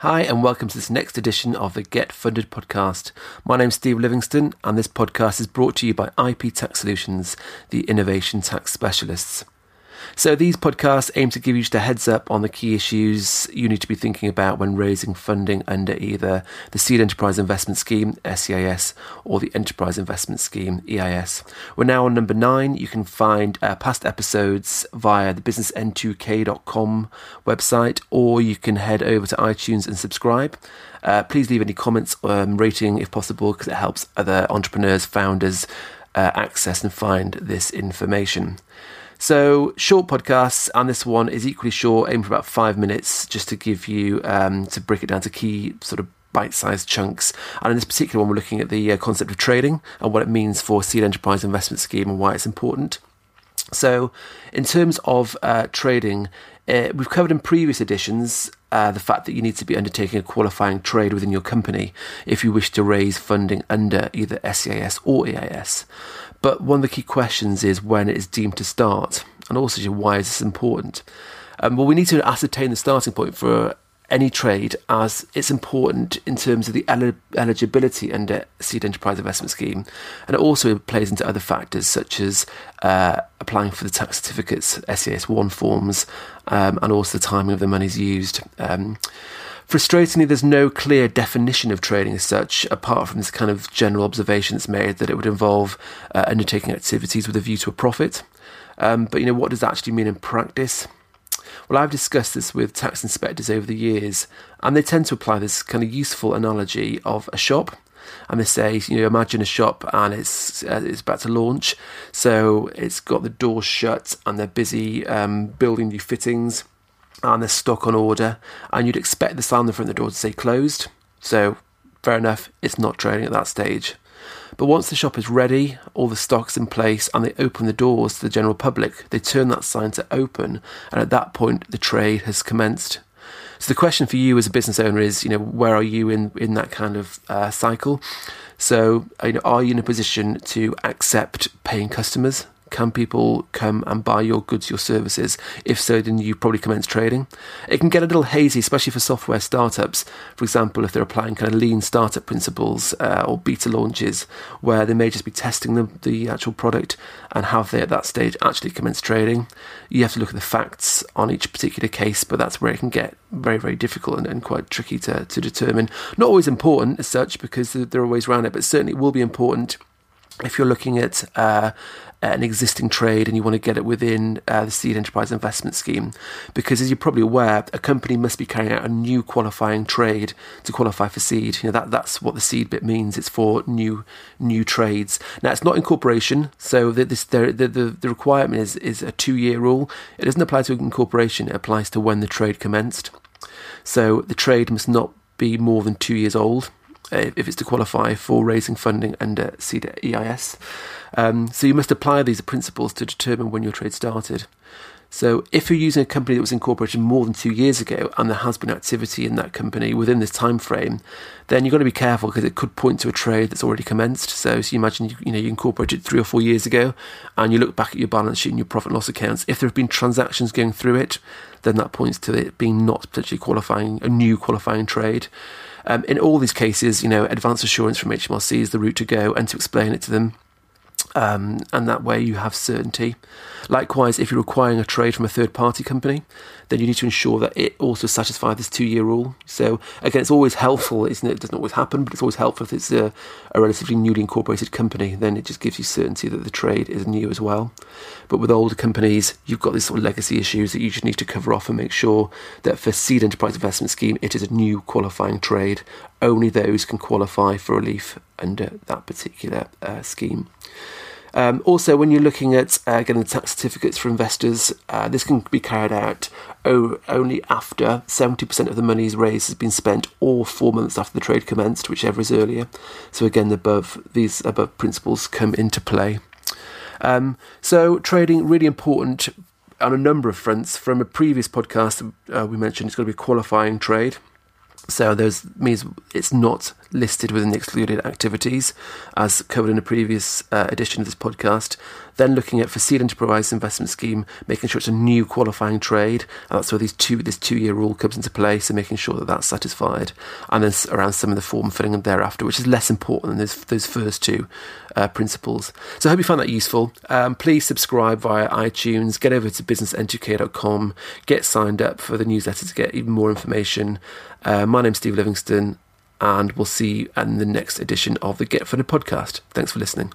Hi, and welcome to this next edition of the Get Funded podcast. My name's Steve Livingston, and this podcast is brought to you by IP Tax Solutions, the innovation tax specialists. So these podcasts aim to give you just a heads up on the key issues you need to be thinking about when raising funding under either the Seed Enterprise Investment Scheme, SEIS, or the Enterprise Investment Scheme, EIS. We're now on number nine. You can find uh, past episodes via the businessn2k.com website, or you can head over to iTunes and subscribe. Uh, please leave any comments, um, rating if possible, because it helps other entrepreneurs, founders uh, access and find this information. So short podcasts, and this one is equally short, aim for about five minutes, just to give you um, to break it down to key sort of bite-sized chunks. And in this particular one, we're looking at the uh, concept of trading and what it means for seed enterprise investment scheme and why it's important. So, in terms of uh, trading, uh, we've covered in previous editions uh, the fact that you need to be undertaking a qualifying trade within your company if you wish to raise funding under either SEIS or EIS. But one of the key questions is when it is deemed to start, and also why is this important? Um, well, we need to ascertain the starting point for any trade as it's important in terms of the el- eligibility under seed enterprise investment scheme and it also plays into other factors such as uh, applying for the tax certificates SEIS 1 forms um, and also the timing of the monies used um, Frustratingly, there's no clear definition of trading as such, apart from this kind of general observation that's made that it would involve uh, undertaking activities with a view to a profit. Um, but you know, what does that actually mean in practice? Well, I've discussed this with tax inspectors over the years, and they tend to apply this kind of useful analogy of a shop. And they say, you know, imagine a shop and it's uh, it's about to launch, so it's got the doors shut and they're busy um, building new fittings and there's stock on order, and you'd expect the sign on the front of the door to say closed. So, fair enough, it's not trading at that stage. But once the shop is ready, all the stock's in place, and they open the doors to the general public, they turn that sign to open, and at that point, the trade has commenced. So the question for you as a business owner is, you know, where are you in in that kind of uh, cycle? So, you know, are you in a position to accept paying customers? Can people come and buy your goods, your services? If so, then you probably commence trading. It can get a little hazy, especially for software startups. For example, if they're applying kind of lean startup principles uh, or beta launches, where they may just be testing the, the actual product and have they at that stage actually commenced trading. You have to look at the facts on each particular case, but that's where it can get very, very difficult and, and quite tricky to, to determine. Not always important as such because there are ways around it, but certainly it will be important if you're looking at uh, an existing trade and you want to get it within uh, the seed enterprise investment scheme. Because as you're probably aware, a company must be carrying out a new qualifying trade to qualify for seed. You know that that's what the seed bit means. It's for new new trades. Now it's not incorporation, so the, this the, the the requirement is is a two year rule. It doesn't apply to incorporation. It applies to when the trade commenced. So the trade must not be more than two years old if it's to qualify for raising funding under CEDA EIS. Um, so you must apply these principles to determine when your trade started. So if you're using a company that was incorporated more than two years ago and there has been activity in that company within this time frame, then you've got to be careful because it could point to a trade that's already commenced. So, so you imagine you, you know you incorporated three or four years ago and you look back at your balance sheet and your profit and loss accounts. If there have been transactions going through it, then that points to it being not potentially qualifying a new qualifying trade. Um, in all these cases, you know, advance assurance from HMRC is the route to go, and to explain it to them um, and that way you have certainty. Likewise, if you're acquiring a trade from a third party company, then you need to ensure that it also satisfies this two year rule. So, again, it's always helpful, isn't it? It doesn't always happen, but it's always helpful if it's a, a relatively newly incorporated company, then it just gives you certainty that the trade is new as well. But with older companies, you've got these sort of legacy issues that you just need to cover off and make sure that for Seed Enterprise Investment Scheme, it is a new qualifying trade. Only those can qualify for relief under that particular uh, scheme. Um, also, when you're looking at uh, getting tax certificates for investors, uh, this can be carried out o- only after 70% of the money is raised has been spent, or four months after the trade commenced, whichever is earlier. So again, above these above principles come into play. Um, so trading really important on a number of fronts. From a previous podcast, uh, we mentioned it's got to be qualifying trade. So those means it's not listed within the excluded activities, as covered in a previous uh, edition of this podcast. Then looking at for seed enterprise investment scheme, making sure it's a new qualifying trade, and that's where these two this two year rule comes into play. So making sure that that's satisfied, and then around some of the form filling and thereafter, which is less important than those those first two uh, principles. So I hope you found that useful. Um, please subscribe via iTunes. Get over to businessenducator.com. Get signed up for the newsletter to get even more information. Uh, my name's Steve Livingston, and we'll see you in the next edition of the Get Funded podcast. Thanks for listening.